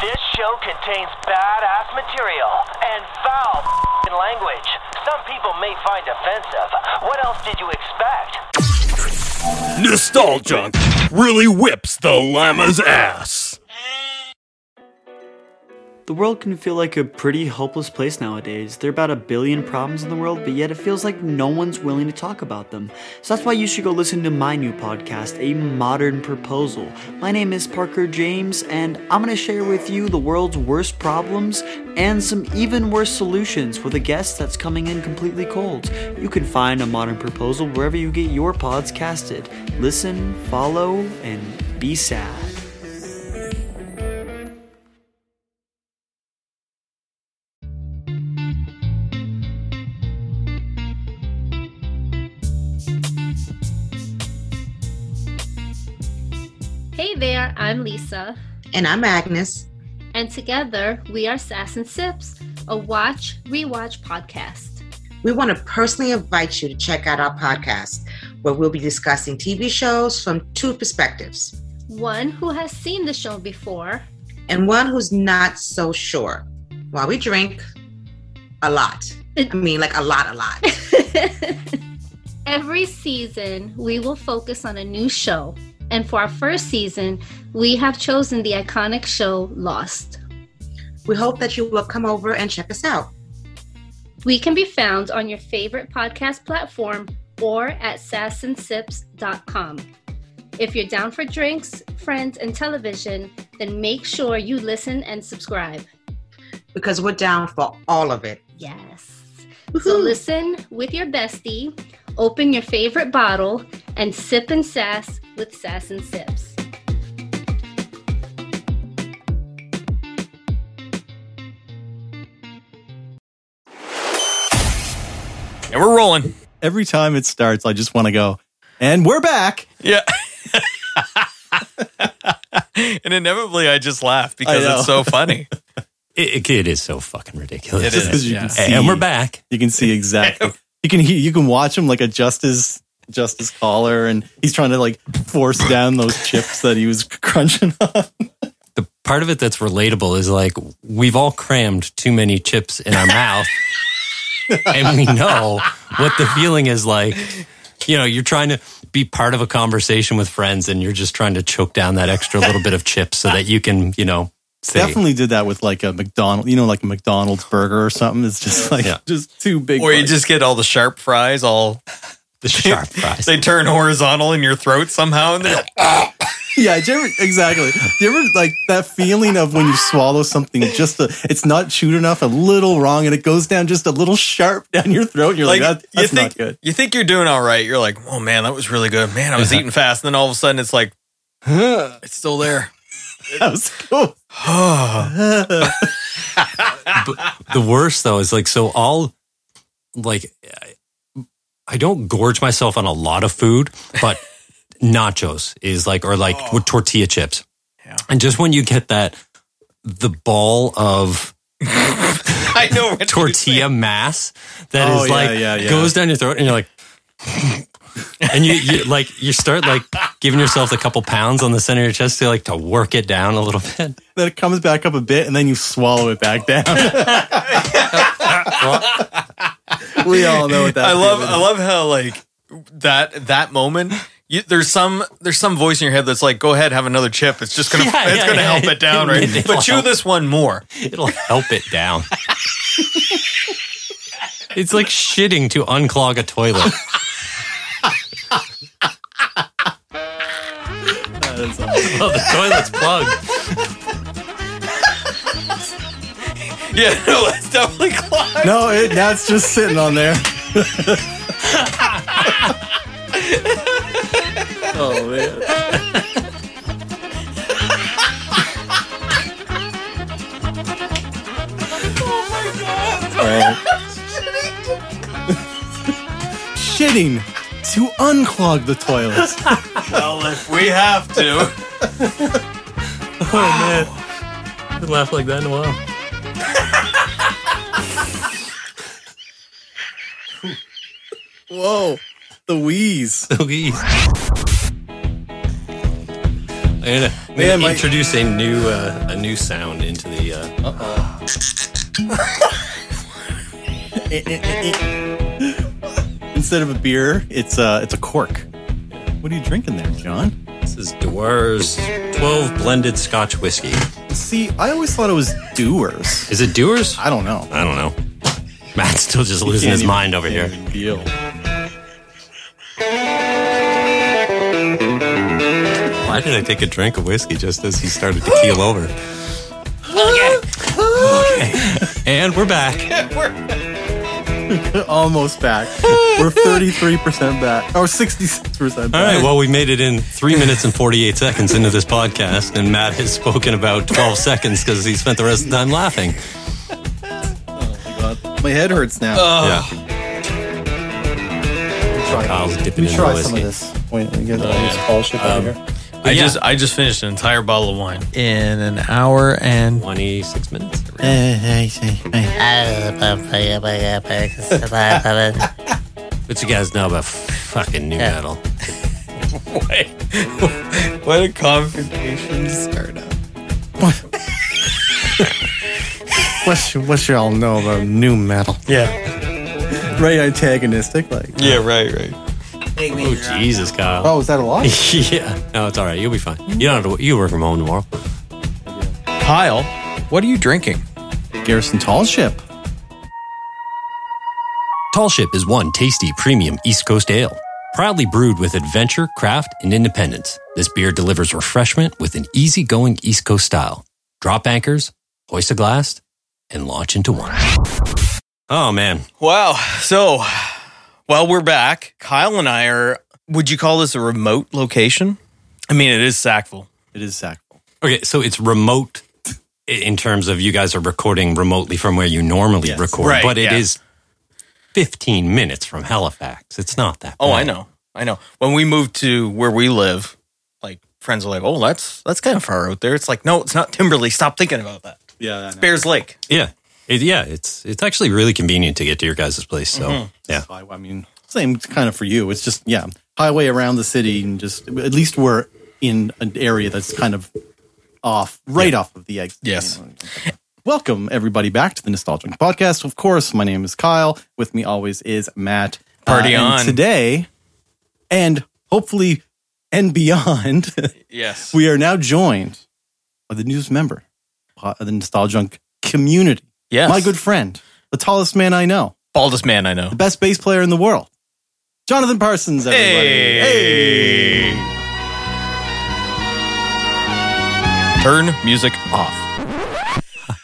This show contains badass material and foul language. Some people may find offensive. What else did you expect? Nostalgia really whips the llama's ass. The world can feel like a pretty hopeless place nowadays. There are about a billion problems in the world, but yet it feels like no one's willing to talk about them. So that's why you should go listen to my new podcast, A Modern Proposal. My name is Parker James, and I'm going to share with you the world's worst problems and some even worse solutions with a guest that's coming in completely cold. You can find A Modern Proposal wherever you get your pods casted. Listen, follow, and be sad. I'm Lisa, And I'm Agnes. and together we are Sass and Sips, a watch rewatch podcast. We want to personally invite you to check out our podcast, where we'll be discussing TV shows from two perspectives One who has seen the show before, and one who's not so sure. While we drink a lot. Uh, I mean, like a lot, a lot. Every season, we will focus on a new show. And for our first season, we have chosen the iconic show Lost. We hope that you will come over and check us out. We can be found on your favorite podcast platform or at sassinsips.com. If you're down for drinks, friends, and television, then make sure you listen and subscribe. Because we're down for all of it. Yes. So listen with your bestie, open your favorite bottle, and sip and sass with Sass and Sips. And we're rolling. Every time it starts, I just want to go, and we're back. Yeah. and inevitably, I just laugh because it's so funny. It, it is so fucking ridiculous. It Just is, 'cause you yeah. see, And we're back. You can see exactly. you can you can watch him like adjust his adjust his collar, and he's trying to like force down those chips that he was crunching on. The part of it that's relatable is like we've all crammed too many chips in our mouth, and we know what the feeling is like. You know, you're trying to be part of a conversation with friends, and you're just trying to choke down that extra little bit of chips so that you can, you know, say, Definitely did that with like a McDonald, you know, like a McDonald's burger or something. It's just like Yeah. just too big. Or you bites. just get all the sharp fries all the sharp fries. they turn horizontal in your throat somehow and then yeah. Do you ever, exactly. Do you ever like that feeling of when you swallow something just a, it's not chewed enough, a little wrong, and it goes down just a little sharp down your throat. And you're like, that, you that's think not good. you think you're doing all right. You're like, oh man, that was really good. Man, I was uh-huh. eating fast, and then all of a sudden it's like, it's still there. That was cool. The worst though is like so I'll like I don't gorge myself on a lot of food, but nachos is like or like with tortilla chips. Yeah. And just when you get that the ball of I know tortilla mass that oh, is Oh, yeah, like yeah. goes down your throat and you're like and you, you like you start like giving yourself a couple pounds on the center of your chest to like to work it down a little bit. Then it comes back up a bit, and then you swallow it back down. we all know what that. I love feeling I love how like that that moment. You, there's some there's some voice in your head that's like, go ahead, have another chip. It's just gonna Yeah, it's yeah, gonna yeah. help it down, right? It'll but chew help. this one more. It'll help it down. it's like shitting to unclog a toilet. Is awesome. Well, the toilet's plugged. Yeah, no, that's definitely clogged. No, it, that's just sitting on there. oh man. Oh. Shitting to unclog the toilets. Well, if we have to. Oh man, I haven't laughed like that in a while. Whoa, the wheeze. Louise. I'm gonna, Man, my- introduce a new uh, a new sound into the. Uh, Instead of a beer, it's uh it's a cork. What are you drinking there, John? This is Dewar's 12 blended Scotch whiskey. See, I always thought it was Doers. Is it Dewar's? I don't know. I don't know. Matt's still just losing his even- mind over here. Deal. Why did I take a drink of whiskey just as he started to keel over? Okay. and we're back. we're back. Almost back. We're 33% back. Or 66% back. All right. Well, we made it in three minutes and 48 seconds into this podcast, and Matt has spoken about 12 seconds because he spent the rest of the time laughing. Oh, my God. My head hurts now. Yeah. try, Kyle's dipping let me try the some of this. Wait, let me get oh, all this Paul shit out of um, here. I yeah. just I just finished an entire bottle of wine in an hour and 26 minutes. What you guys know about fucking nu metal? Wait, what a confrontation to start up. What's, what y'all know about nu metal? Yeah, Right antagonistic. Like, yeah, right, right. Oh, Jesus, Kyle. oh, is that a lot? yeah. No, it's all right. You'll be fine. You don't have to. You work from home tomorrow. Kyle, what are you drinking? Garrison Tall Ship. Tall Ship is one tasty premium East Coast ale. Proudly brewed with adventure, craft, and independence, this beer delivers refreshment with an easygoing East Coast style. Drop anchors, hoist a glass, and launch into one. Oh man, Wow. So, well, we're back. Kyle and I are. Would you call this a remote location? I mean, it is Sackville. It is Sackville. Okay, so it's remote in terms of you guys are recording remotely from where you normally Yes. record, Right, but it yeah. is 15 minutes from Halifax. It's not that. Oh, bad. I know. I know. When we moved to where we live, like friends are like, "Oh, that's that's kind of far out there." It's like, no, it's not Timberlea. Stop thinking about that. Yeah, it's Bears Lake. Yeah, It- yeah. It's it's actually really convenient to get to your guys' place. So Mm-hmm. Yeah, I, I mean, same kind of for you. It's just yeah, highway around the city, and just at least we're in an area that's kind of off, right off of the exit. Yes. you know. Welcome everybody back to the Nostalgic Podcast. Of course, my name is Kyle. With me always is Matt. Party uh, and on. today, and hopefully and beyond. Yes. we are now joined by the newest member of the Nostalgic community. yes. My good friend, the tallest man I know baldest man I know. the best bass player in the world, Jonathan Parsons. Everybody. Hey. Turn music off.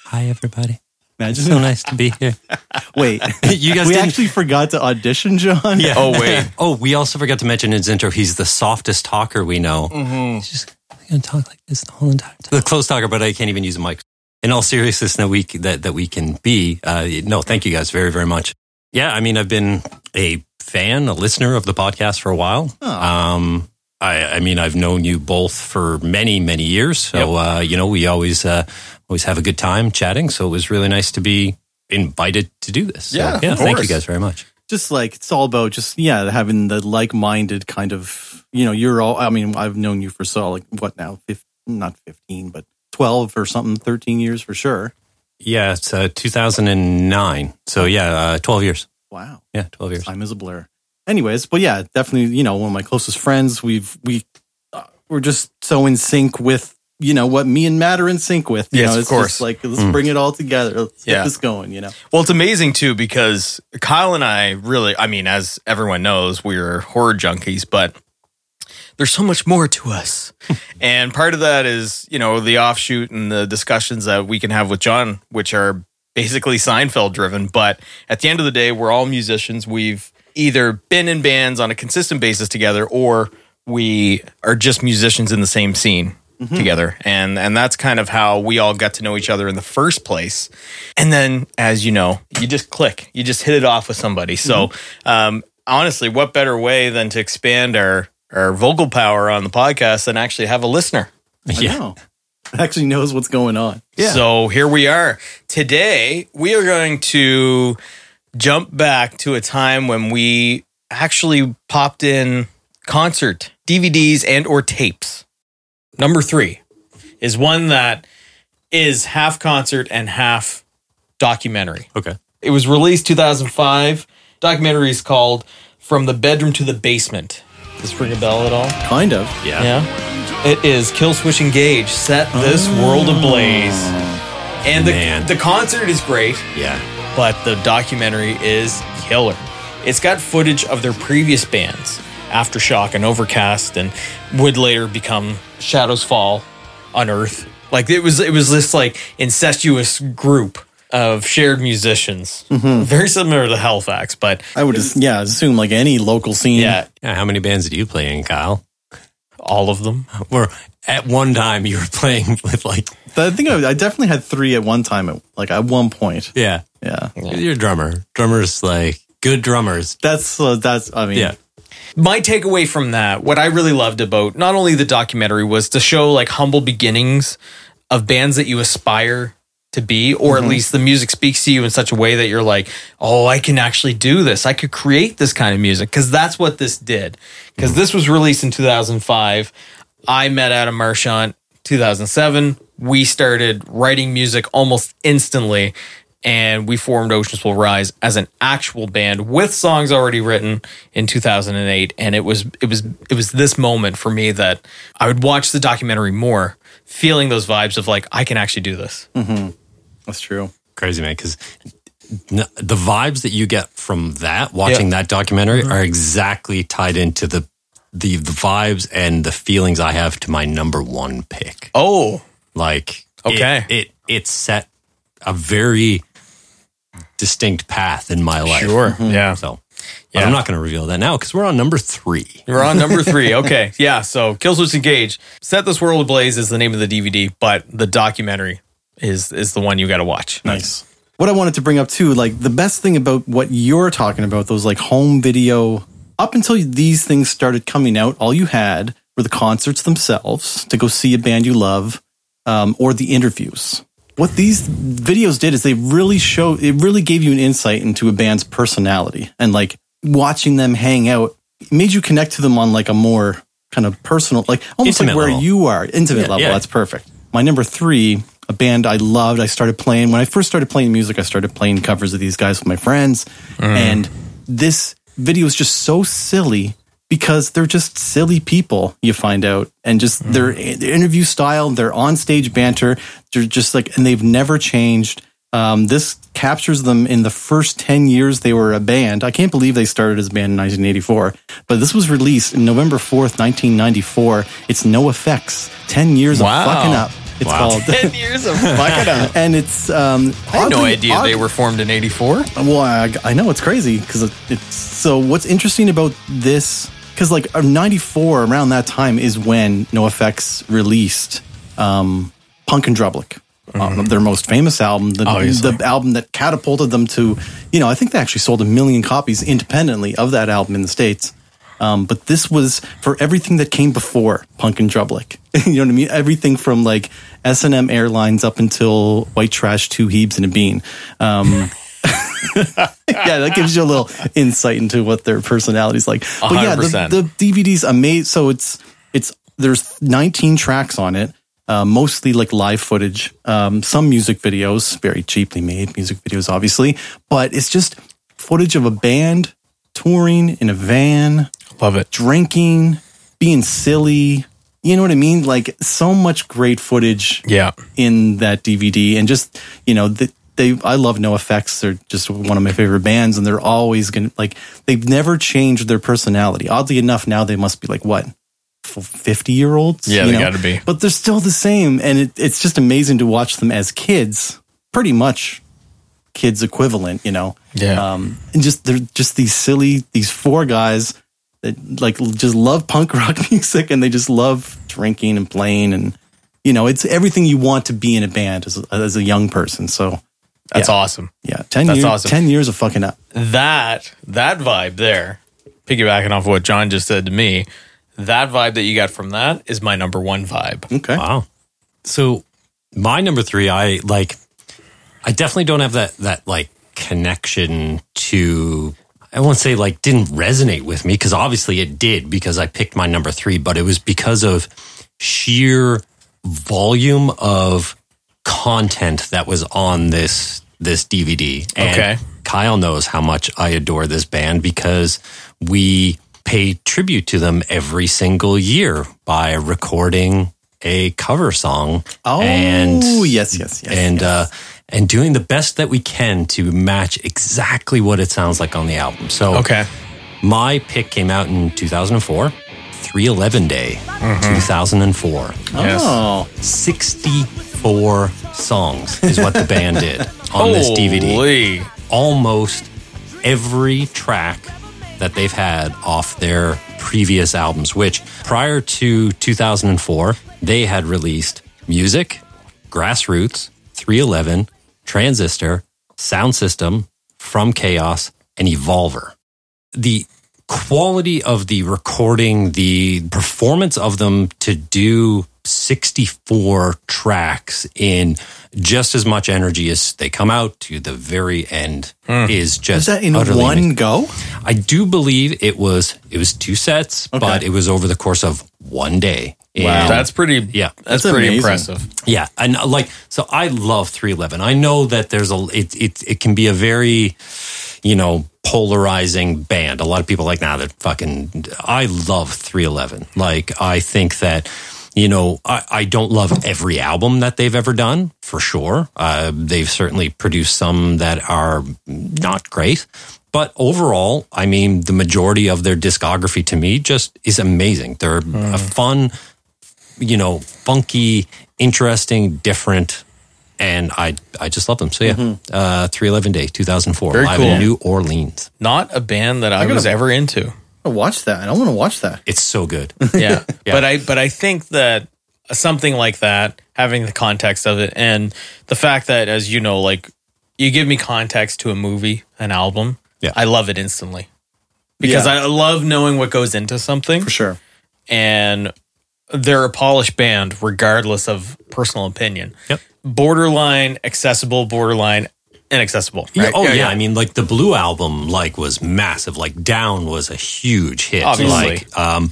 hi everybody. Imagine So nice to be here. Wait, You guys we didn't- actually forgot to audition, John. Yeah. Oh wait. Oh, we also forgot to mention in his intro, he's the softest talker we know. Mm-hmm. He's just going to talk like this the whole entire time. The close talker, but I can't even use a mic. In all seriousness, that we that that we can be. Uh, no, thank you guys very very much. Yeah, I mean, I've been a fan, a listener of the podcast for a while. Um, I, I mean, I've known you both for many many years, so uh, you know, we always uh, always have a good time chatting. So it was really nice to be invited to do this. So, Yeah, yeah. of Thank you guys very much. Just like it's all about just yeah, having the like-minded kind of. You know, you're all. I mean, I've known you for so like what now? 15, not fifteen, but twelve or something, thirteen years for sure. Yeah, it's uh, 2009. So yeah, uh, 12 years. Wow. Yeah, 12 years. time is a blur. Anyways, but yeah, definitely, you know, one of my closest friends. We've we uh, we're just so in sync with you know what me and Matt are in sync with. You Yes, know, of it's course. Just like let's bring it all together. Let's Yeah. get this going. You know, Well, it's amazing too because Kyle and I really, I mean, as everyone knows, we're horror junkies, but there's so much more to us. and part of that is, you know, the offshoot and the discussions that we can have with John, which are basically Seinfeld driven. But at the end of the day, we're all musicians. We've either been in bands on a consistent basis together or we are just musicians in the same scene together and and that's kind of how we all got to know each other in the first place and then as you know you just click you just hit it off with somebody so um honestly what better way than to expand our our vocal power on the podcast than actually have a listener I Yeah. know. actually knows what's going on. Yeah. so here we are. Today, we are going to jump back to a time when we actually popped in concert DVDs and or tapes. number three is one that is half concert and half documentary. Okay. It was released 2005. Documentary is called From the Bedroom to the Basement. Does this ring a bell at all? Kind of. Yeah. Yeah. It is Killswitch Engage. Set this oh. world ablaze. And the, Man. the concert is great, Yeah. but the documentary is killer. It's got footage of their previous bands, Aftershock and Overcast, and would later become Shadows Fall on Earth. Like it was, it was this like incestuous group of shared musicians, very similar to Halifax, but I would just, yeah, assume like any local scene. yeah, Yeah. How many bands did you play in, Kyle? all of them. Or at one time you were playing with like, I think I, I definitely had three at one time, at, like at one point. yeah, Yeah. you're a drummer. Drummers like good drummers. That's, uh, that's, I mean, Yeah. my takeaway from that, what I really loved about not only the documentary was to show like humble beginnings of bands that you aspire to be, or at mm-hmm. least the music speaks to you in such a way that you're like, oh, I can actually do this. I could create this kind of music because that's what this did. Because mm-hmm. this was released in 2005. I met Adam Marchant 2007. We started writing music almost instantly. And we formed Oceans Will Rise as an actual band with songs already written in 2008. And it was it was it was this moment for me that I would watch the documentary more, feeling those vibes of like I can actually do this. Mm-hmm. That's true. Crazy man. Cause n- the vibes that you get from that, watching that documentary mm-hmm. are exactly tied into the, the, the vibes and the feelings I have to my number one pick. Oh, Like, Okay. it, it, it set a very distinct path in my life. sure, mm-hmm. yeah. So, but Yeah. I'm not going to reveal that now because we're on number three. We're on number three. Okay. Yeah. So Killswitch Engage. Set This World Ablaze is the name of the DVD, but the documentary is is the one you got to watch. Nice. What I wanted to bring up too, like the best thing about what you're talking about, those like home video, up until these things started coming out, all you had were the concerts themselves to go see a band you love, um, or the interviews. What these videos did is they really show, it really gave you an insight into a band's personality and like watching them hang out made you connect to them on like a more kind of personal, like almost Intimate like where level. you are, intimate Yeah, level. yeah. That's perfect. My number three, a band I loved. I started playing when I first started playing music. I started playing covers of these guys with my friends, and this video is just so silly because they're just silly people. You find out, and just their, their interview style, their onstage banter. They're just like, and they've never changed. Um, this captures them in the first 10 years they were a band. I can't believe they started as a band in 1984, but this was released in November 4th, 1994. It's NoFX. 10 years Wow. of fucking up. It's Wow. called. Ten years of fucking up. and it's, um, I had no oddly- idea they were formed in '84. well, I, I know it's crazy because it's so. What's interesting about this? Because like uh, '94, around that time is when NoFX released um, Punk in Drublic, uh, their most famous album, the, the album that catapulted them to. You know, I think they actually sold a million copies independently of that album in the states. Um, but this was for everything that came before Punk in Drublic. you know what I mean? Everything from like S and M Airlines up until White Trash, Two Hebes, and a Bean. Um, yeah, that gives you a little insight into what their personality's like. But yeah, the, the DVD's amazing. So it's it's there's 19 tracks on it, uh, mostly like live footage, um, some music videos, very cheaply made music videos, obviously, but it's just footage of a band touring in a van, Love it. drinking, being silly. You know what I mean? Like so much great footage Yeah. in that DVD, and just you know the, they. I love NoFX. They're just one of my favorite bands, and they're always gonna like. They've never changed their personality. Oddly enough, now they must be like what fifty year olds. Yeah, you they know? gotta be. But they're still the same, and it, it's just amazing to watch them as kids. Pretty much kids equivalent, you know. Yeah. Um, and just they're just these silly these four guys that like just love punk rock music and they just love drinking and playing and you know it's everything you want to be in a band as a, as a young person. So That's Yeah. awesome. yeah, ten That's years, awesome. ten years of fucking up. That that vibe there, piggybacking off what John just said to me, that vibe that you got from that is my number one vibe. Okay, Wow. So my number three, I like. I definitely don't have that that like connection to. I won't say like didn't resonate with me because obviously it did because I picked my number three, but it was because of sheer volume of content that was on this this DVD. And Okay. Kyle knows how much I adore this band because we pay tribute to them every single year by recording a cover song. Oh, and yes, yes, yes. and yes. uh and doing the best that we can to match exactly what it sounds like on the album. So Okay. my pick came out in 2004, 311 Day, mm-hmm. 2004. Yes. oh, 64 songs is what the band did on this DVD. Almost every track that they've had off their previous albums, which prior to 2004, they had released Music, Grassroots, 311, Transistor, Sound System, From Chaos, and Evolver. The quality of the recording, the performance of them to do 64 tracks in just as much energy as they come out to the very end hmm. is just is that in utterly one amazing. go? I do believe it was it was two sets, but it was over the course of one day. And- That's pretty. Yeah. That's, That's pretty amazing. impressive. yeah, and uh, like so, I love 311. I know that there's a it it it can be a very you know polarizing band. A lot of people like nah, that fucking. I love 311. Like I think that. You know, I, I don't love every album that they've ever done, for sure. Uh, they've certainly produced some that are not great. But overall, I mean, the majority of their discography to me just is amazing. They're a fun, you know, funky, interesting, different, and I I just love them. So yeah, uh, three eleven day, two thousand four, Very live cool. in New Orleans. Not a band that I, gotta- was ever into. I watch that. I don't want to watch that. It's so good. Yeah. But I but I think that something like that, having the context of it and the fact that as you know, like you give me context to a movie, an album, Yeah. I love it instantly. Because Yeah. I love knowing what goes into something. For sure. and they're a polished band regardless of personal opinion. Yep. Borderline accessible, borderline inaccessible. Yeah, oh yeah, I mean, like the Blue album, like was massive. Like Down was a huge hit. Obviously. Like, um,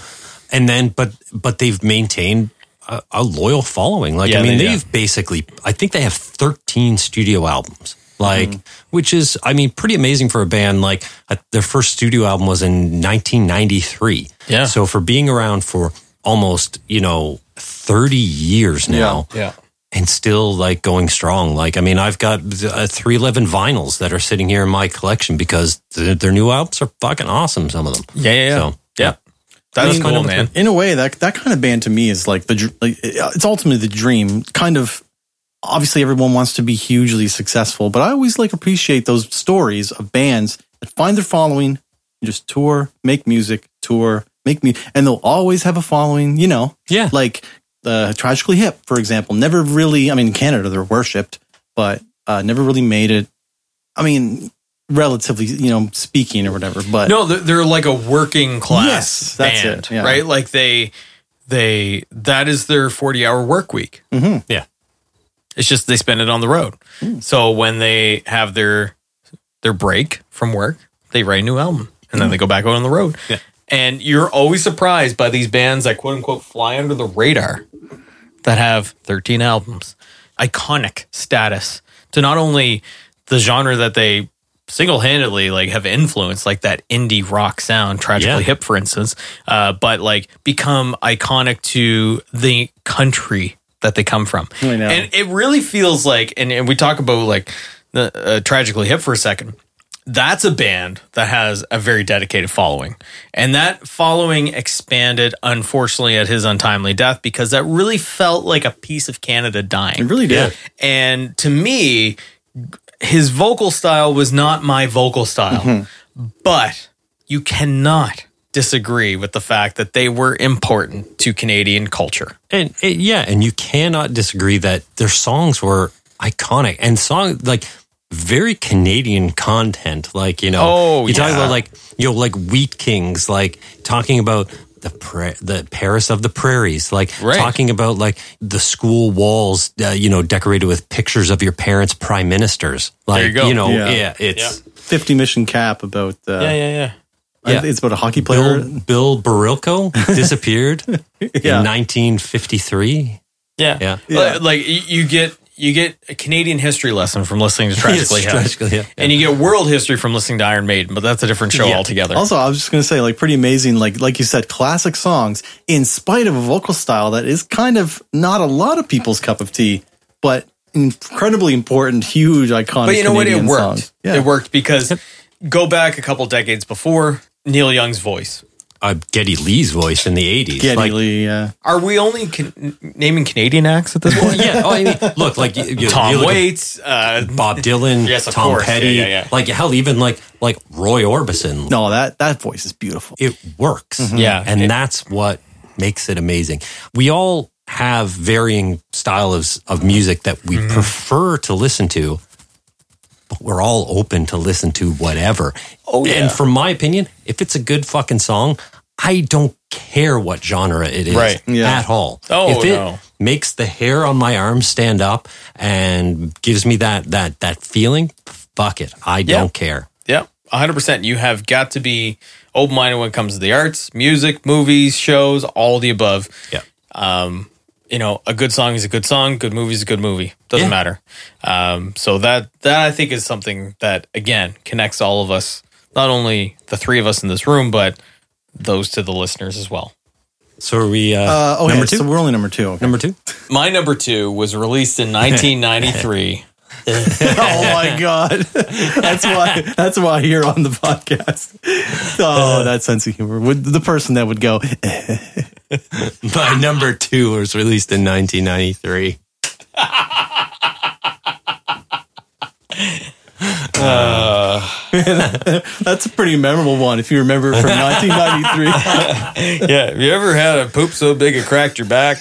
and then but but they've maintained a, a loyal following. Like Yeah, I mean, they- they've basically, I think they have thirteen studio albums. Like, Mm-hmm. which is, I mean, pretty amazing for a band. Like uh, their first studio album was in 1993. Yeah. So for being around for almost, you know, 30 years now Yeah. and still like going strong. Like, I mean, I've got uh, 311 vinyls that are sitting here in my collection because th- their new albums are fucking awesome. Some of them. Yeah, yeah, yeah. So, yeah. That's I mean, cool, man. In a way, that that kind of band to me is like the dr- like it's ultimately the dream. Kind of, obviously, everyone wants to be hugely successful, but I always like appreciate those stories of bands that find their following, just tour, make music, tour, make me, and they'll always have a following. You know, Yeah. like the Tragically Hip, for example, never really. I mean, in Canada they're worshipped, but uh, never really made it. I mean, relatively, you know, speaking or whatever. But No, they're, like a working class Yes, that's band, it, yeah. right? Like they, they, that is their 40 hour work week. Mhm. Yeah. It's just they spend it on the road. So when they have their, their break from work, they write a new album and then they go back out on the road. Yeah. And you're always surprised by these bands that quote unquote fly under the radar that have 13 albums, iconic status to not only the genre that they single-handedly like have influenced like that indie rock sound tragically Yeah. hip for instance uh, but like become iconic to the country that they come from. And it really feels like and, and we talk about like the uh, tragically hip for a second that's a band that has a very dedicated following. And that following expanded, unfortunately, at his untimely death because that really felt like a piece of Canada dying. it really did. And to me, his vocal style was not my vocal style. Mm-hmm. But you cannot disagree with the fact that they were important to Canadian culture. And it, yeah, and you cannot disagree that their songs were iconic and song like very Canadian content. Like you know, Oh, you talk yeah. about like you know like Wheat Kings, like talking about the pra- the Paris of the prairies, like Right. talking about like the school walls, uh, you know, decorated with pictures of your parents' prime ministers. Like you go. know, Yeah. yeah, it's Fifty Mission Cap about uh, Yeah, yeah, yeah. Yeah. It's about a hockey player. Bill, Bill Barilko disappeared Yeah. in 1953. Yeah. Yeah. Like, like, you get you get a Canadian history lesson from listening to Tragically Yes, Hip. Tragically Hip, and you get world history from listening to Iron Maiden, but that's a different show Yeah. altogether. Also, I was just going to say, like, pretty amazing. Like, like you said, classic songs, in spite of a vocal style that is kind of not a lot of people's cup of tea, but incredibly important, huge, iconic. but you know what? It worked. Yeah. It worked because go back a couple decades before Neil Young's voice. Uh, Geddy Lee's voice in the 80s. Geddy Like, Lee, yeah. Are we only can, naming Canadian acts at this point? yeah. Oh, I mean, look, like you, you, Tom you look Waits, uh, Bob Dylan, Yes, Tom course. Petty, Yeah, yeah, yeah. like hell, even like like Roy Orbison. No, that that voice is beautiful. It works. Mm-hmm. Yeah. and It- that's what makes it amazing. We all have varying styles of of music that we Mm-hmm. prefer to listen to, but we're all open to listen to whatever. Oh, yeah. And from my opinion, if it's a good fucking song, I don't care what genre it is Right. Yeah. at all. Oh, if it no. makes the hair on my arm stand up and gives me that that that feeling, fuck it. I Yeah. don't care. Yeah, 100%. You have got to be open minded when it comes to the arts, music, movies, shows, all the above. Yeah. Um, you know, a good song is a good song, good movie is a good movie. Doesn't Yeah. matter. Um, so that that I think is something that again connects all of us, not only the three of us in this room, but those to the listeners as well. So are we uh, Uh, oh, number yeah, two? So we're only number two. Okay. number two? My number two was released in 1993. oh my god, that's why. That's why you're on the podcast. Oh, that sense of humor. Would the person that would go? My number two was released in 1993. Uh. That's a pretty memorable one if you remember from 1993. yeah, have you ever had a poop so big it cracked your back?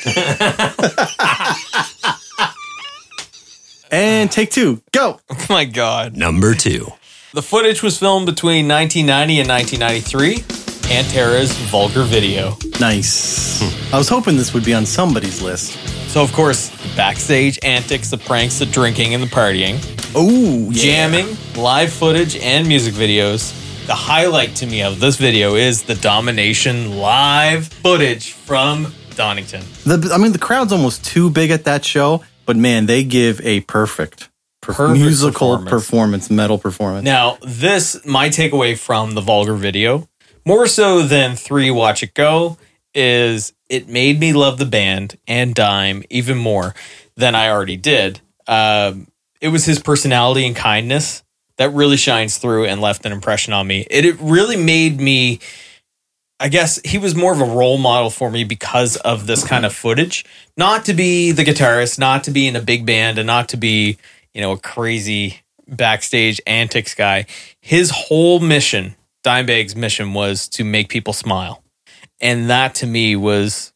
And take two, go. oh my God. Number two. The footage was filmed between 1990 and 1993. Pantera's vulgar video. Nice. I was hoping this would be on somebody's list. So, of course, the backstage antics, the pranks, the drinking, and the partying, Oh, yeah. jamming, live footage, and music videos. The highlight to me of this video is the domination live footage from Donington. The, I mean, the crowd's almost too big at that show, but man, they give a perfect, per- Perfect musical performance. performance. metal performance. Now, this, my takeaway from the vulgar video, more so than three Watch It Go, is it made me love the band and Dime even more than I already did. Um, it was his personality and kindness that really shines through and left an impression on me. It, it really made me, I guess, he was more of a role model for me because of this kind of footage. Not to be the guitarist, not to be in a big band, and not to be, you know, a crazy backstage antics guy. His whole mission, Dimebag's mission, was to make people smile. And that to me was,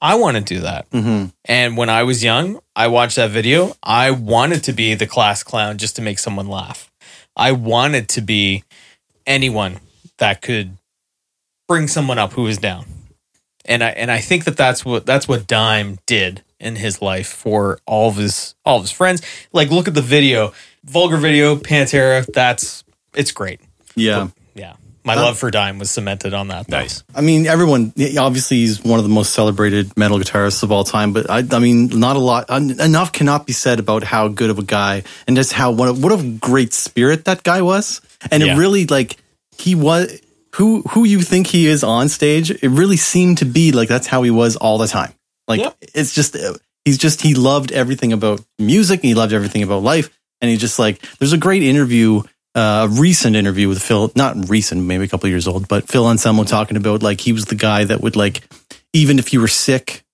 I want to do that. hmm And when I was young, I watched that video. I wanted to be the class clown just to make someone laugh. I wanted to be anyone that could bring someone up who is down. And I and I think that that's what that's what Dime did in his life for all of his all of his friends. Like look at the video, vulgar video, Pantera. That's it's great. Yeah. Yeah, my uh, love for Dime was cemented on that. though. Nice. I mean, everyone, obviously, he's one of the most celebrated metal guitarists of all time, but I, I mean, not a lot, enough cannot be said about how good of a guy and just how, what a, what a great spirit that guy was. And Yeah. it really, like, he was, who, who you think he is on stage, it really seemed to be like that's how he was all the time. Like, Yep. it's just, uh, he's just, he loved everything about music, he loved everything about life. And he just like, there's a great interview uh, a recent interview with Phil, not recent, maybe a couple years old, but Phil Anselmo talking about like he was the guy that would like, even if you were sick,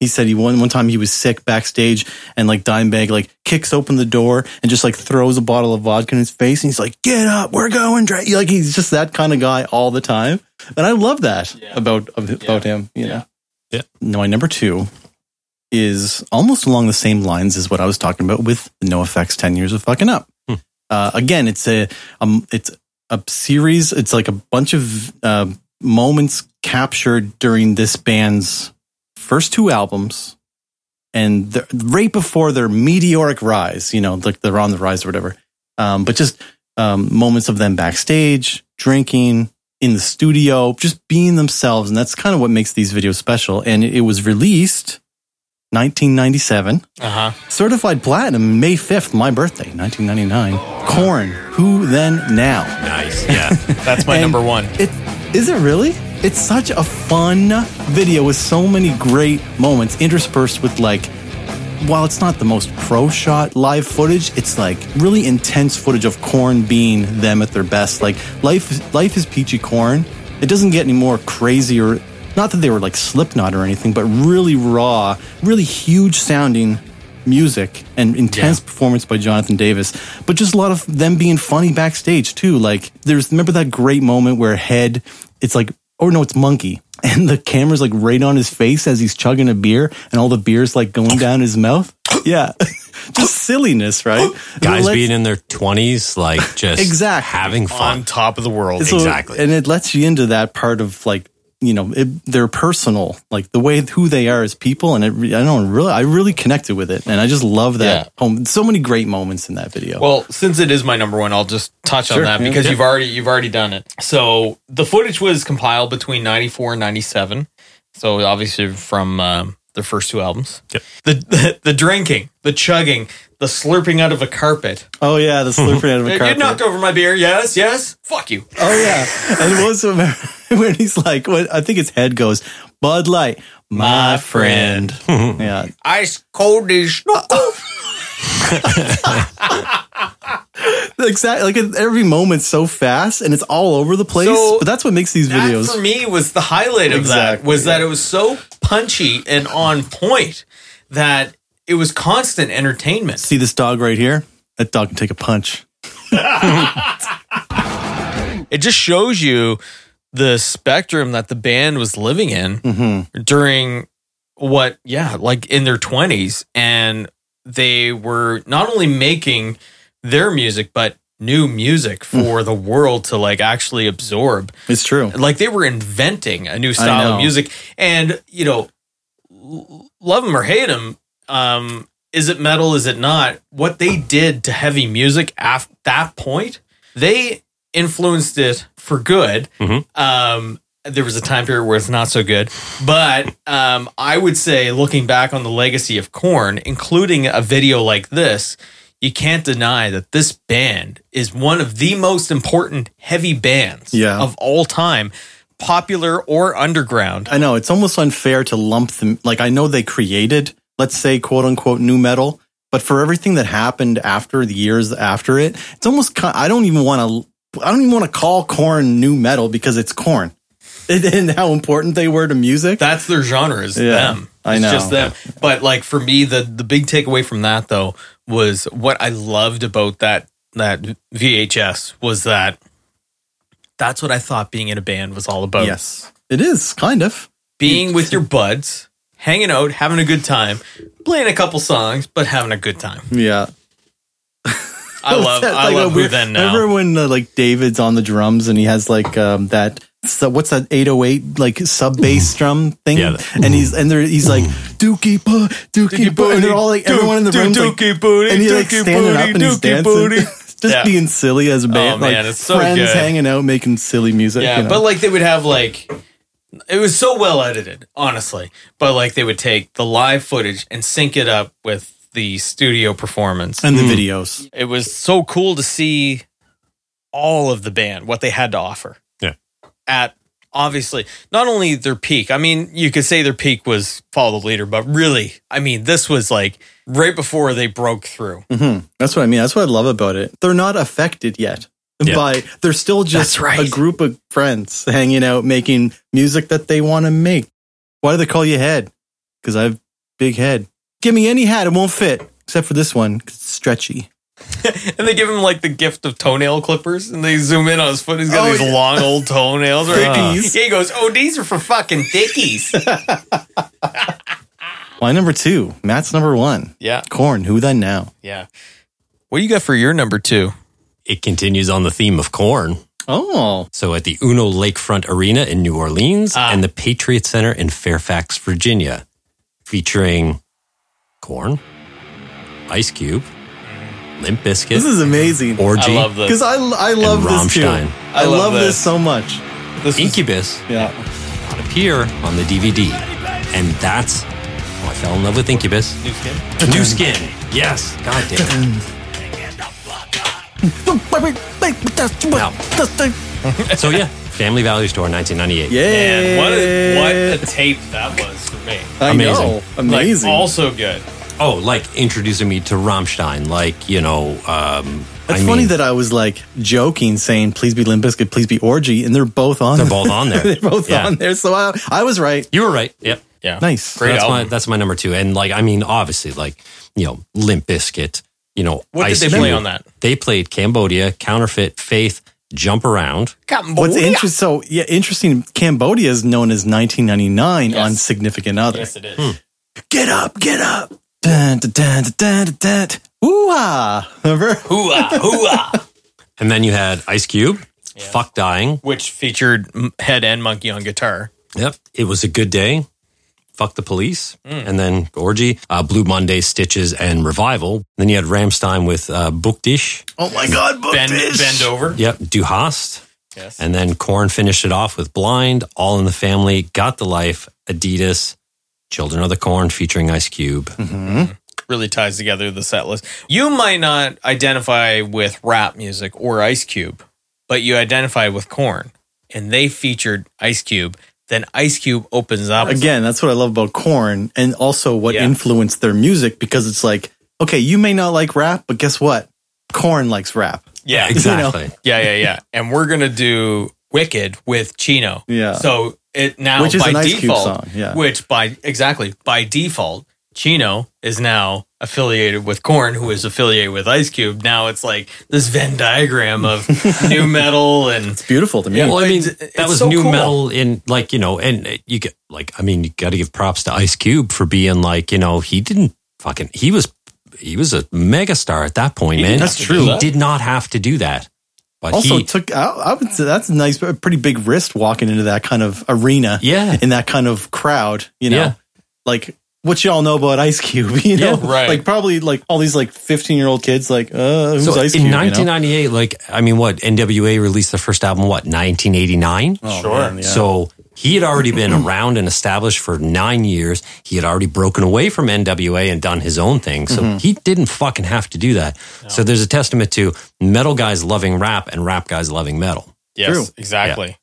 he said he one one time he was sick backstage and like Dimebag like kicks open the door and just like throws a bottle of vodka in his face and he's like, "Get up, we're going." Dra-. Like he's just that kind of guy all the time, and I love that about about him. You know. Yeah. No, my number two is almost along the same lines as what I was talking about with NoFX Ten Years of Fucking Up. Uh, again, it's a um, it's a series. It's like a bunch of uh, moments captured during this band's first two albums, and right before their meteoric rise. You know, like they're on the rise or whatever. Um, but just um, moments of them backstage, drinking, in the studio, just being themselves. And that's kind of what makes these videos special. And it was released 1997, Uh huh. certified platinum, May 5th, my birthday, 1999. Korn, Who Then Now. Nice. Yeah. That's my number one. It is it really? It's such a fun video with so many great moments interspersed with like while it's not the most pro shot live footage, it's like really intense footage of Korn being them at their best. Like life life is peachy Korn. It doesn't get any more crazy or not that they were like Slipknot or anything, but really raw, really huge sounding music and intense performance by Jonathan Davis, but just a lot of them being funny backstage too. Like there's remember that great moment where Head, it's like or no, it's Monkey, and the camera's like right on his face as he's chugging a beer, and all the beer's like going down his mouth. Yeah, just silliness, right? Guys Let's- being in their 20s, like just Exactly. having fun. On top of the world. So- Exactly. and it lets you into that part of like you know it, their personal, like the way who they are as people, and it, I don't really, I really connected with it, and I just love that. Yeah. home. So many great moments in that video. Well, since it is my number one, I'll just touch Sure, on that yeah, because yeah. you've already you've already done it. So the footage was compiled between '94 and '97. So obviously from um, the first two albums. Yep. The, the the drinking, the chugging, the slurping out of a carpet. oh yeah, the slurping out of a carpet. You knocked over my beer. Yes, yes. Fuck you. Oh yeah, and it was when he's like, what I think his head goes, Bud Light, my friend. yeah, Ice cold as exactly. Like every moment's so fast, and it's all over the place. So, but that's what makes these that videos. for me was the highlight of that Exactly, was that it was so punchy and on point that it was constant entertainment. See this dog right here? That dog can take a punch. it just shows you the spectrum that the band was living in Mm-hmm. during what yeah like in their 20s and they were not only making their music but new music Mm. for the world to like actually absorb It's true. like they were inventing a new style of music and you know love them or hate them um is it metal is it not what they did to heavy music at that point they influenced it for good Mhm. um there was a time period where it's not so good but um i would say looking back on the legacy of Korn including a video like this you can't deny that this band is one of the most important heavy bands Yeah. of all time, popular or underground. I know it's almost unfair to lump them. Like I know they created, let's say, quote unquote, nu metal, but for everything that happened after the years after it, it's almost. I don't even want to. I don't even want to call Korn nu metal because it's Korn, and how important they were to music. That's their genre is Yeah, them. I It's know. just them. But like for me, the the big takeaway from that though was what I loved about that that VHS was that that's what I thought being in a band was all about. yes, it is kind of. Being with your buds, hanging out, having a good time, playing a couple songs, but having a good time. Yeah, I love I like a love who then now. Remember when uh, like David's on the drums and he has like um, that. So what's that 808 like sub bass drum thing? Yeah. And he's and they're he's like dookie boo dookie boo and they're all like everyone in the room like dookie booty, and he like dookie standing up and he's dancing, booty. just Yeah. being silly as a band. Oh, man, like it's so friends good. hanging out making silly music. Yeah, you know? but like they would have like it was so well edited, honestly. But like they would take the live footage and sync it up with the studio performance. and the videos. it was so cool to see all of the band, what they had to offer. Yeah. At obviously not only their peak. I mean, you could say their peak was follow the leader, but really, I mean, this was like right before they broke through. hmm That's what I mean. That's what I love about it. They're not affected yet. Yeah. By they're still just right. a group of friends hanging out, making music that they want to make. Why do they call you head? Because I have big head. Give me any hat, it won't fit except for this one. 'cause it's stretchy. And they give him like the gift of toenail clippers and they zoom in on his foot. He's got Oh, these yeah. long old toenails. Right? Thickies. He goes, Oh, these are for fucking thickies. My number two, Matt's number one. yeah. Korn. Who then now? Yeah. What do you got for your number two? It continues on the theme of Korn. Oh, So at the Uno Lakefront Arena in New Orleans Ah. and the Patriot Center in Fairfax, Virginia, featuring Korn, Ice Cube, Limp Bizkit, this is amazing. Orgy, I love this. Because I, I love this too. I, I love love this this. so much. This was- Incubus Yeah. would appear on the DVD. And that's how I fell in love with Incubus. New skin. New skin. Yes. God damn it. So yeah, Family Values Tour, 1998. Yeah. Man, what a, what a tape that was for me. I Amazing. know. Amazing. Like, also good. Oh, like introducing me to Rammstein. Like, you know, um, It's I funny mean, that I was like joking, saying "Please be Limp Bizkit, please be Orgy," and they're both on. They're both on there. they're both Yeah. on there. So I, I was right. you were right. Yep. Yeah. Nice. Great that's album. my that's my number two. And like, I mean, obviously, like, you know, Limp Bizkit, you know, What did Ice they play on that? They played Cambodia, Counterfeit, Faith, Jump Around. What's interesting? So yeah, interesting. Cambodia is known as 1999 on Significant Other. Yes, it is. Hmm. Get up, get up. Dun, dun, dun, dun, dun, dun. Ooh-ah. Remember? Hooah, hooah. And then you had Ice Cube, Fuck Dying. Which featured M- Head and Munky on guitar. Yep. It was a good day. Fuck the police. Mm. And then Orgy, uh, Blue Monday, Stitches, and Revival. Then you had Rammstein with uh, Bück Dich. Oh my God, book Bend, this. bend over. Yep. Du Hast. Yes. And then Korn finished it off with Blind, All in the Family, Got the Life, Adidas, Children of the Korn featuring Ice Cube. really ties together the set list. You might not identify with rap music or Ice Cube, but you identify with Corn, and they featured Ice Cube. Then Ice Cube opens up Again, that's what I love about Korn, and also what Yeah. influenced their music because it's like, okay, you may not like rap, but guess what? Korn likes rap. Yeah, Exactly. Yeah, yeah, yeah. And we're gonna do Wicked with Chino. Yeah. So it now Which is by an Ice Cube default, song, yeah. Which by exactly by default, Chino is now affiliated with Korn, who is affiliated with Ice Cube. Now it's like this Venn diagram of nu metal and it's Beautiful to me. Well, I mean, It's- that it's was so new cool. metal in like, you know, and you get like, I mean, you got to give props to Ice Cube for being like, you know, he didn't fucking, he was, he was a megastar at that point, man. That's have to do true. He that. did not have to do that. But also he, took I, I would say that's a nice a pretty big risk walking into that kind of arena Yeah. in that kind of crowd you know Yeah. like what y'all know about ice cube you know Yeah, right. like probably like all these like 15 year old kids like uh who's so ice in cube you know? 1998, like, I mean, what, NWA released their first album, what, 1989? Oh, Sure. man, yeah. So he had already been around and established for nine years. He had already broken away from NWA and done his own thing. So Mm-hmm. he didn't fucking have to do that. So there's a testament to metal guys loving rap and rap guys loving metal. yes, True. exactly.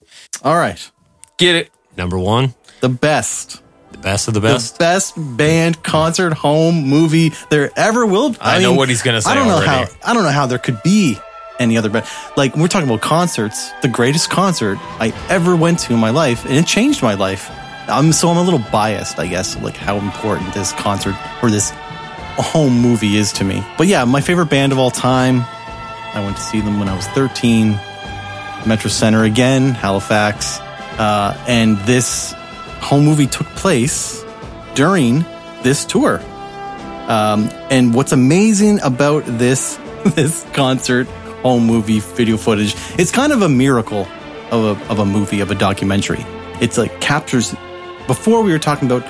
all right Get it? Number one, the best the best of the best. the best. band concert home movie there ever will Be. I know what he's gonna say i don't know already. how i don't know how there could be any other band like we're talking about concerts the greatest concert i ever went to in my life and it changed my life i'm so i'm a little biased i guess like how important this concert or this home movie is to me but yeah my favorite band of all time i went to see them when i was 13 metro center again halifax uh, and this home movie took place during this tour. Um, and what's amazing about this this concert home movie video footage, it's kind of a miracle of a, of a movie of a documentary. It's like captures before we were talking about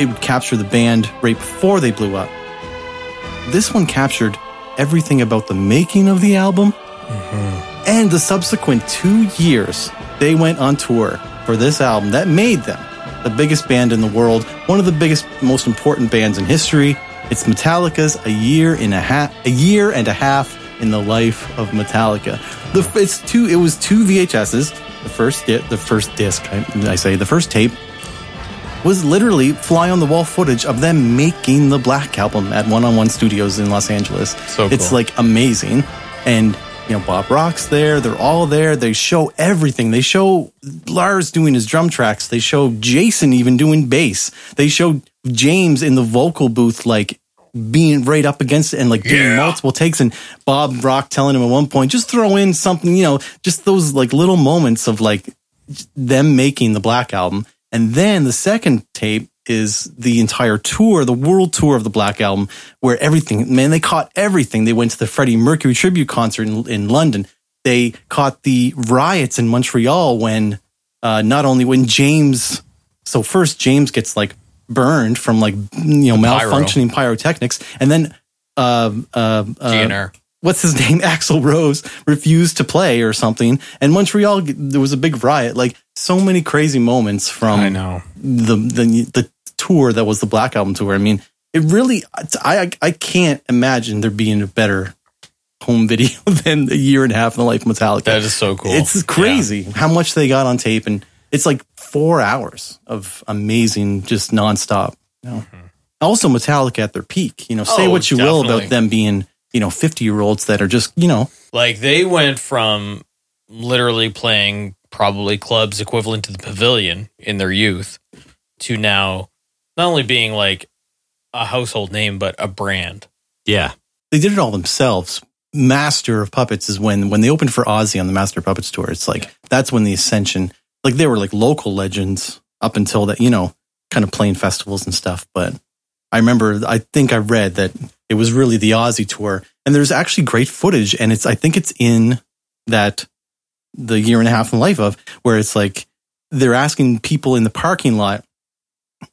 it would capture the band right before they blew up. This one captured everything about the making of the album and the subsequent two years they went on tour for this album that made them the biggest band in the world, one of the biggest, most important bands in history. It's Metallica's a year and a half, a year and a half in the life of Metallica. The it's two, it was two VHSs. The first, di- the first disc, I, I say, the first tape was literally fly on the wall footage of them making the Black Album at One on One Studios in Los Angeles. So It's like amazing. And, you know, Bob Rock's there. They're all there. They show everything. They show Lars doing his drum tracks. They show Jason even doing bass. They show James in the vocal booth, like being right up against it and like doing Yeah. multiple takes. And Bob Rock telling him at one point, just throw in something, you know, just those like little moments of like them making the Black Album. And then the second tape is the entire tour, the world tour of the Black Album, where everything, man, they caught everything. They went to the Freddie Mercury tribute concert in, in London. They caught the riots in Montreal when, uh, not only when James, so first James gets like burned from like, you know, pyro. malfunctioning pyrotechnics. And then, uh, uh, uh, GNR. What's his name, Axl Rose, refused to play or something, and Montreal there was a big riot. Like so many crazy moments from I know. the the the tour that was the Black Album tour. I mean, it really I I can't imagine there being a better home video than a year and a half in the life of Metallica. That is so cool. It's crazy how much they got on tape, and it's like four hours of amazing, just nonstop. You know? Mm-hmm. Also, Metallica at their peak. You know, say Oh, what you will about them being, you know, fifty year olds that are just, you know, Like they went from literally playing probably clubs equivalent to the pavilion in their youth to now not only being like a household name, but a brand. Yeah. they did it all themselves. Master of Puppets is when when they opened for Ozzy on the Master of Puppets tour. It's like that's when the ascension, like they were like local legends up until that, you know, kind of playing festivals and stuff. But I remember, I think I read that it was really the Ozzy tour, and there's actually great footage, and it's I think it's in that the year and a half in life of where it's like they're asking people in the parking lot.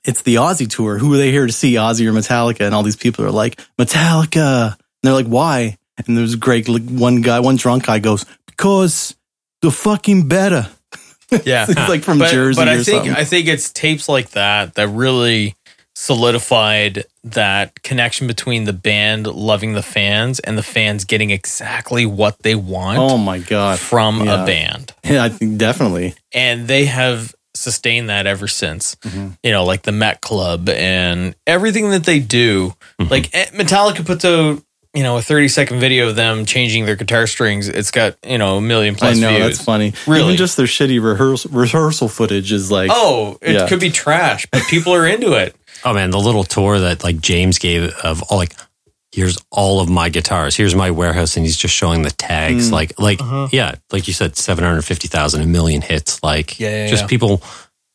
It's the Ozzy tour. Who are they here to see, Ozzy or Metallica? And all these people are like Metallica. And they're like, why? And there's great like, one guy, one drunk guy goes, because the fucking better. Yeah. It's like from but, Jersey but I or think something. I think it's tapes like that that really solidified that connection between the band loving the fans and the fans getting exactly what they want oh my god! from Yeah. a band. Yeah, I think definitely. And they have sustained that ever since. Mm-hmm. You know, like the Met Club and everything that they do. Mm-hmm. Like eh, Metallica puts out, you know, a 30 second video of them changing their guitar strings. It's got, you know, a million plus I know views. that's funny. Really? Even just their shitty rehearsal rehearsal footage is like, Oh, it Yeah. could be trash, but people are into it. Oh man, the little tour that like James gave of all like here's all of my guitars. Here's my warehouse and he's just showing the tags like like yeah, like you said 750,000 a million hits like Yeah, yeah, just yeah. people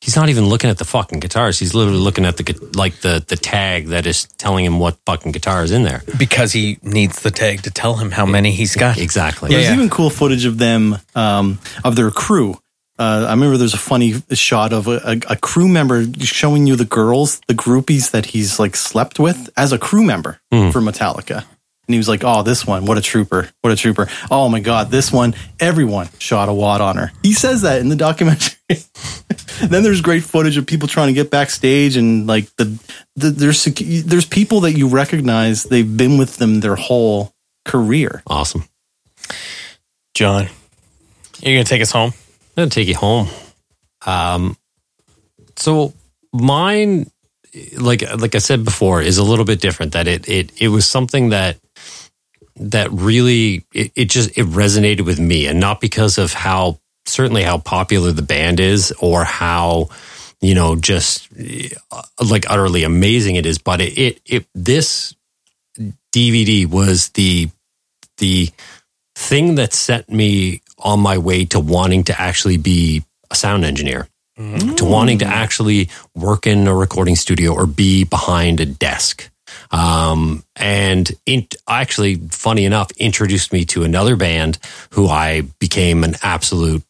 he's not even looking at the fucking guitars. He's literally looking at the like the the tag that is telling him what fucking guitar is in there. Because he needs the tag to tell him how many he's got. Exactly. There's yeah. even cool footage of them, um, of their crew. Uh, I remember there's a funny shot of a, a, a crew member showing you the girls, the groupies that he's like slept with as a crew member for Metallica. And he was like, "Oh, this one, what a trooper! What a trooper! Oh my god, this one, everyone shot a wad on her." He says that in the documentary. then there's great footage of people trying to get backstage, and like the, the there's there's people that you recognize. They've been with them their whole career. Awesome. John, you're going to take us home? I'm gonna take you home. Um, so mine, like like I said before, is a little bit different. That it it it was something that that really it, it just it resonated with me, and not because of how certainly how popular the band is or how you know just uh, like utterly amazing it is, but it it, it this DVD was the the thing that set me on my way to wanting to actually be a sound engineer, to wanting to actually work in a recording studio or be behind a desk. Um, and in, actually, funny enough, introduced me to another band who I became an absolute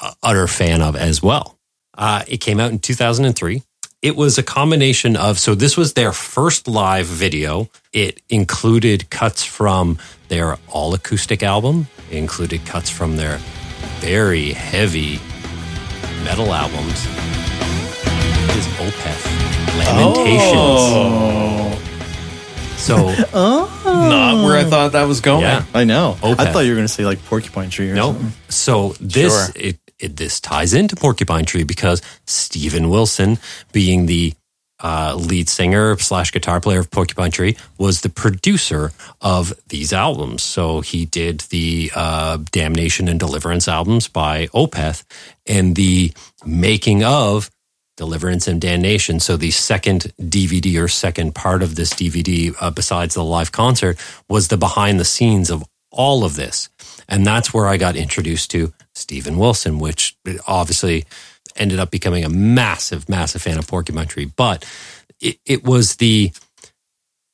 uh, utter fan of as well. Uh, it came out in 2003. It was a combination of, so this was their first live video. It included cuts from their all acoustic album, it included cuts from their very heavy metal albums. It is Opeth Lamentations. Oh. So, Not where I thought that was going. yeah. I know. I thought you were going to say like porcupine tree or No. something. So this Sure. it, it this ties into Porcupine Tree because Steven Wilson, being the uh, lead singer slash guitar player of Porcupine Tree, was the producer of these albums. So he did the uh, Damnation and Deliverance albums by Opeth and the making of Deliverance and Damnation. So the second DVD or second part of this DVD, uh, besides the live concert, was the behind the scenes of all of this. And that's where I got introduced to Steven Wilson, which obviously ended up becoming a massive, massive fan of Porcupine Tree. But it, it was the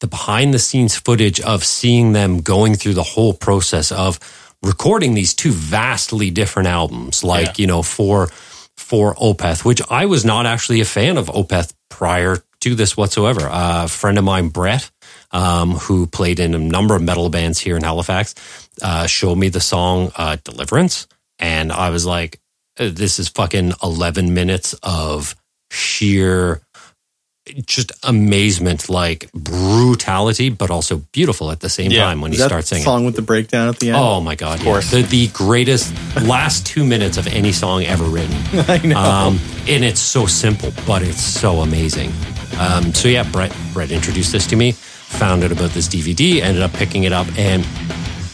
the behind the scenes footage of seeing them going through the whole process of recording these two vastly different albums like you know for for opeth which i was not actually a fan of opeth prior to this whatsoever uh, a friend of mine brett um, who played in a number of metal bands here in Halifax, uh, showed me the song uh, Deliverance. And I was like, this is fucking 11 minutes of sheer just amazement, like brutality, but also beautiful at the same Yeah. time when he Is that starts the singing. song with the breakdown at the end. Oh my god! Of course, the, the greatest last two minutes of any song ever written. I know. Um, and it's so simple, but it's so amazing. Um, so yeah, Brett Brett introduced this to me. Found out about this DVD, ended up picking it up, and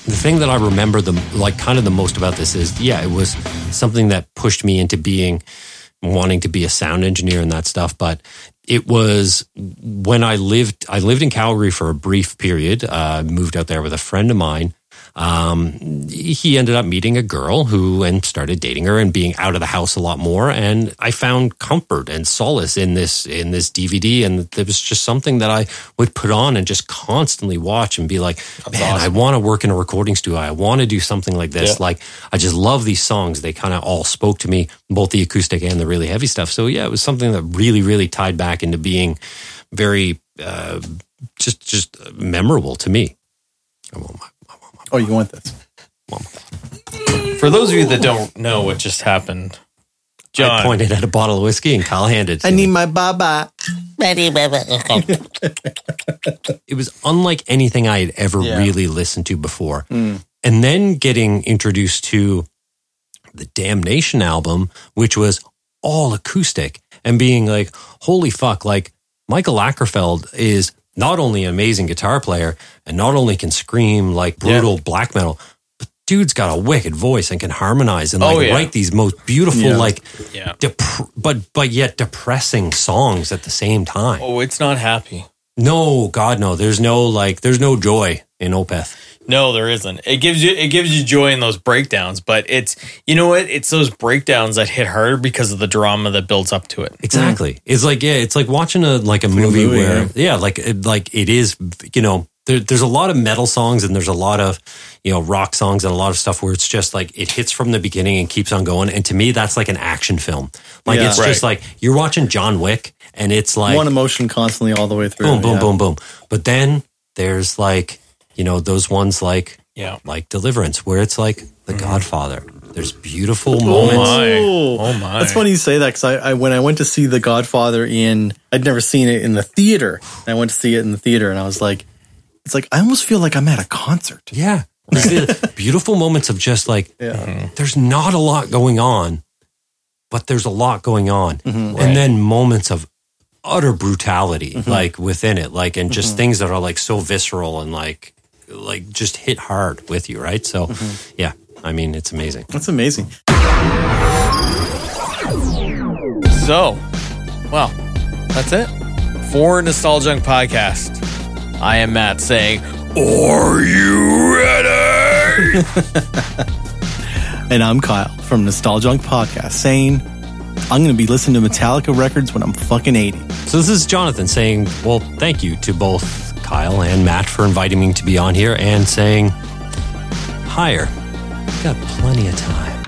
the thing that I remember the like kind of the most about this is yeah, it was something that pushed me into being wanting to be a sound engineer and that stuff, but it was when I lived I lived in Calgary for a brief period. Uh, moved out there with a friend of mine. Um, he ended up meeting a girl who and started dating her and being out of the house a lot more. And I found comfort and solace in this in this DVD. And there was just something that I would put on and just constantly watch and be like, man, I want to work in a recording studio. I want to do something like this. Yeah. Like I just love these songs. They kind of all spoke to me, both the acoustic and the really heavy stuff. So yeah, it was something that really, really tied back into being very uh, just just memorable to me. I want my- oh, you want this? For those of you that don't know what just happened, I John, pointed at a bottle of whiskey and Kyle handed. it to I me. need my baba. it was unlike anything I had ever Yeah. really listened to before. Mm. And then getting introduced to the Damnation album, which was all acoustic, and being like, holy fuck, like Michael Åkerfeldt is not only an amazing guitar player and not only can scream like brutal black metal, but dude's got a wicked voice and can harmonize and oh, like Oh, yeah. write these most beautiful, Yeah. like, Yeah. dep- but but yet depressing songs at the same time. oh, it's not happy. No, God, no. There's no like, there's no joy in Opeth. No, there isn't. It gives you it gives you joy in those breakdowns, but it's you know what? It's those breakdowns that hit harder because of the drama that builds up to it. Exactly. Mm. It's like yeah, it's like watching a like a movie, movie, where yeah, like it, like it is. You know, there, there's a lot of metal songs and there's a lot of you know rock songs and a lot of stuff where it's just like it hits from the beginning and keeps on going. And to me, that's like an action film. Like Yeah. it's just like you're watching John Wick, and it's like One emotion constantly all the way through. boom, boom, yeah. boom, boom. But then there's like you know those ones like Yeah. like Deliverance, where it's like The Godfather. There's beautiful Oh moments. my. Oh. Oh my. That's funny you say that because I, I when I went to see The Godfather in, I'd never seen it in the theater. I went to see it in the theater, and I was like, it's like I almost feel like I'm at a concert. Yeah. There's beautiful moments of just like, Yeah, there's not a lot going on, but there's a lot going on. Mm-hmm. And then moments of utter brutality, Mm-hmm. like within it, like, and just things that are like so visceral and like, like just hit hard with you, right? So, Mm-hmm. yeah, I mean, it's amazing. that's amazing. So, well, that's it. For Nostalgia Junk Podcast, I am Matt saying, Are you ready? And I'm Kyle from Nostalgia Junk Podcast saying I'm going to be listening to Metallica records when I'm fucking 80. So, this is Jonathan saying, well, thank you to both Kyle and Matt for inviting me to be on here and saying, higher. Got plenty of time.